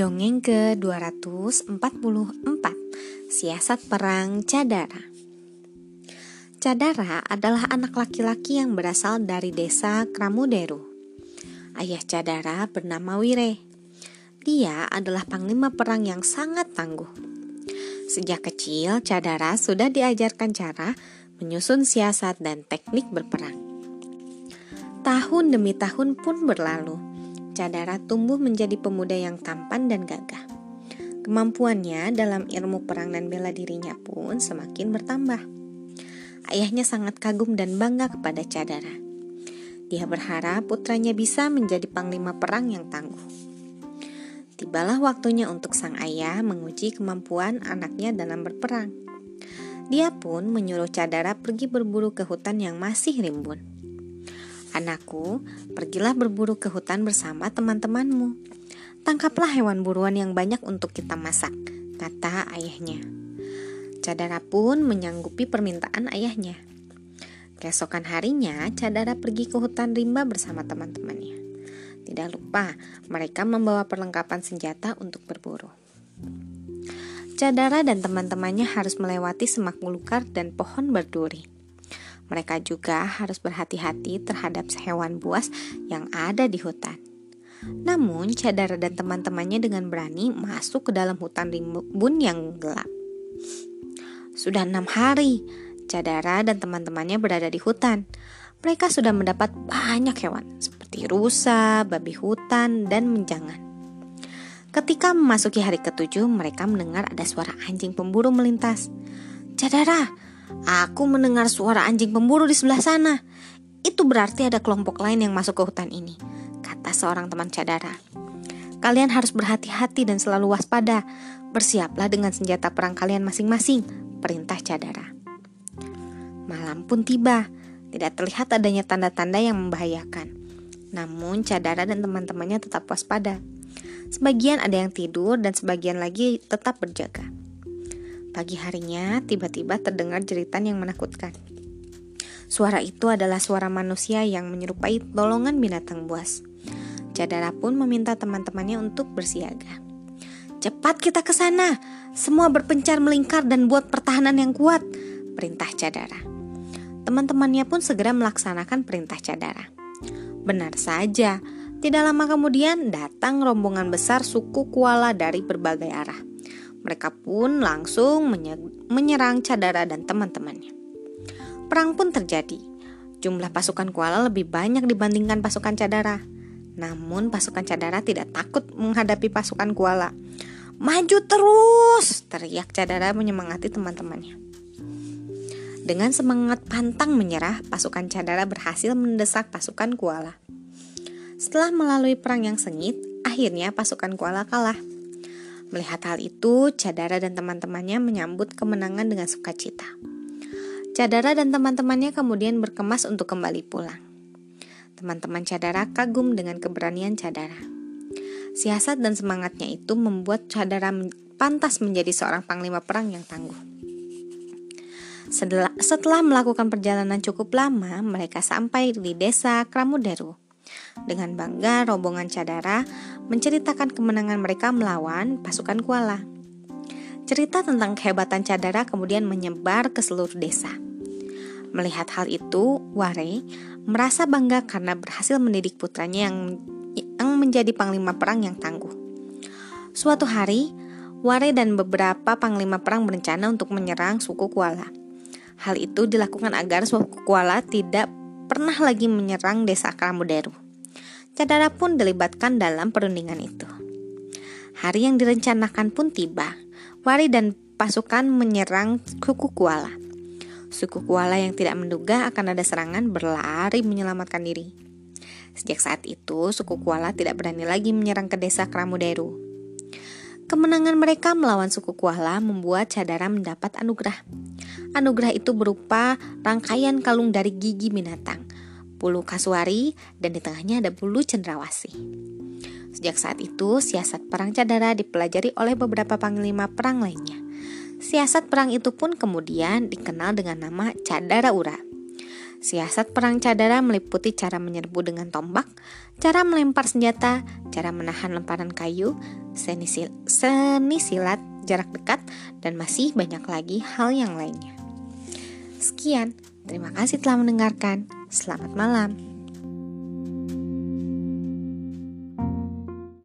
Dongeng ke-244 Siasat Perang Cadara. Cadara adalah anak laki-laki yang berasal dari desa Kramuderu. Ayah Cadara bernama Wire. Dia adalah panglima perang yang sangat tangguh. Sejak kecil Cadara sudah diajarkan cara menyusun siasat dan teknik berperang. Tahun demi tahun pun berlalu Cadara tumbuh menjadi pemuda yang tampan dan gagah. Kemampuannya dalam ilmu perang dan bela dirinya pun semakin bertambah. Ayahnya sangat kagum dan bangga kepada Cadara. Dia berharap putranya bisa menjadi panglima perang yang tangguh. Tibalah waktunya untuk sang ayah menguji kemampuan anaknya dalam berperang. Dia pun menyuruh Cadara pergi berburu ke hutan yang masih rimbun. Anakku, pergilah berburu ke hutan bersama teman-temanmu. Tangkaplah hewan buruan yang banyak untuk kita masak, kata ayahnya. Cadara pun menyanggupi permintaan ayahnya. Keesokan harinya, Cadara pergi ke hutan rimba bersama teman-temannya. Tidak lupa, mereka membawa perlengkapan senjata untuk berburu. Cadara dan teman-temannya harus melewati semak belukar dan pohon berduri. Mereka juga harus berhati-hati terhadap hewan buas yang ada di hutan. Namun, Cadara dan teman-temannya dengan berani masuk ke dalam hutan rimbun yang gelap. Sudah enam hari, Cadara dan teman-temannya berada di hutan. Mereka sudah mendapat banyak hewan, seperti rusa, babi hutan, dan menjangan. Ketika memasuki hari ketujuh, mereka mendengar ada suara anjing pemburu melintas. Cadara, Aku mendengar suara anjing pemburu di sebelah sana. Itu berarti ada kelompok lain yang masuk ke hutan ini, kata seorang teman Cadara. Kalian harus berhati-hati dan selalu waspada. Bersiaplah dengan senjata perang kalian masing-masing, perintah Cadara. Malam pun tiba, tidak terlihat adanya tanda-tanda yang membahayakan. Namun Cadara dan teman-temannya tetap waspada. Sebagian ada yang tidur dan sebagian lagi tetap berjaga. Pagi harinya, tiba-tiba terdengar jeritan yang menakutkan. Suara itu adalah suara manusia yang menyerupai tolongan binatang buas. Cadara pun meminta teman-temannya untuk bersiaga. Cepat kita ke sana, semua berpencar melingkar dan buat pertahanan yang kuat, perintah Cadara. Teman-temannya pun segera melaksanakan perintah Cadara. Benar saja, tidak lama kemudian datang rombongan besar suku Kuala dari berbagai arah. Mereka pun langsung menyerang Cadara dan teman-temannya. Perang pun terjadi. Jumlah pasukan Kuala lebih banyak dibandingkan pasukan Cadara. Namun pasukan Cadara tidak takut menghadapi pasukan Kuala. Maju terus! teriak Cadara menyemangati teman-temannya. Dengan semangat pantang menyerah, pasukan Cadara berhasil mendesak pasukan Kuala. Setelah melalui perang yang sengit, akhirnya pasukan Kuala kalah. Melihat hal itu, Cadara dan teman-temannya menyambut kemenangan dengan sukacita. Cadara dan teman-temannya kemudian berkemas untuk kembali pulang. Teman-teman Cadara kagum dengan keberanian Cadara. Siasat dan semangatnya itu membuat Cadara pantas menjadi seorang panglima perang yang tangguh. Setelah, setelah melakukan perjalanan cukup lama, mereka sampai di desa Kramuderu. Dengan bangga, rombongan Cadara menceritakan kemenangan mereka melawan pasukan Kuala. Cerita tentang kehebatan Cadara kemudian menyebar ke seluruh desa. Melihat hal itu, Ware merasa bangga karena berhasil mendidik putranya yang, yang menjadi panglima perang yang tangguh. Suatu hari, Ware dan beberapa panglima perang berencana untuk menyerang suku Kuala. Hal itu dilakukan agar suku Kuala tidak pernah lagi menyerang desa Kramuderu. Cadara pun dilibatkan dalam perundingan itu. Hari yang direncanakan pun tiba. Wari dan pasukan menyerang suku Kuala. Suku Kuala yang tidak menduga akan ada serangan berlari menyelamatkan diri. Sejak saat itu, suku Kuala tidak berani lagi menyerang ke desa Kramuderu. Kemenangan mereka melawan suku Kuala membuat Cadara mendapat anugerah. Anugerah itu berupa rangkaian kalung dari gigi binatang, bulu kasuari, dan di tengahnya ada bulu cendrawasih. Sejak saat itu, siasat perang Cadara dipelajari oleh beberapa panglima perang lainnya. Siasat perang itu pun kemudian dikenal dengan nama Cadara Ura. Siasat perang Cadara meliputi cara menyerbu dengan tombak, cara melempar senjata, cara menahan lemparan kayu, seni, sil seni silat jarak dekat, dan masih banyak lagi hal yang lainnya. Sekian, terima kasih telah mendengarkan. Selamat malam.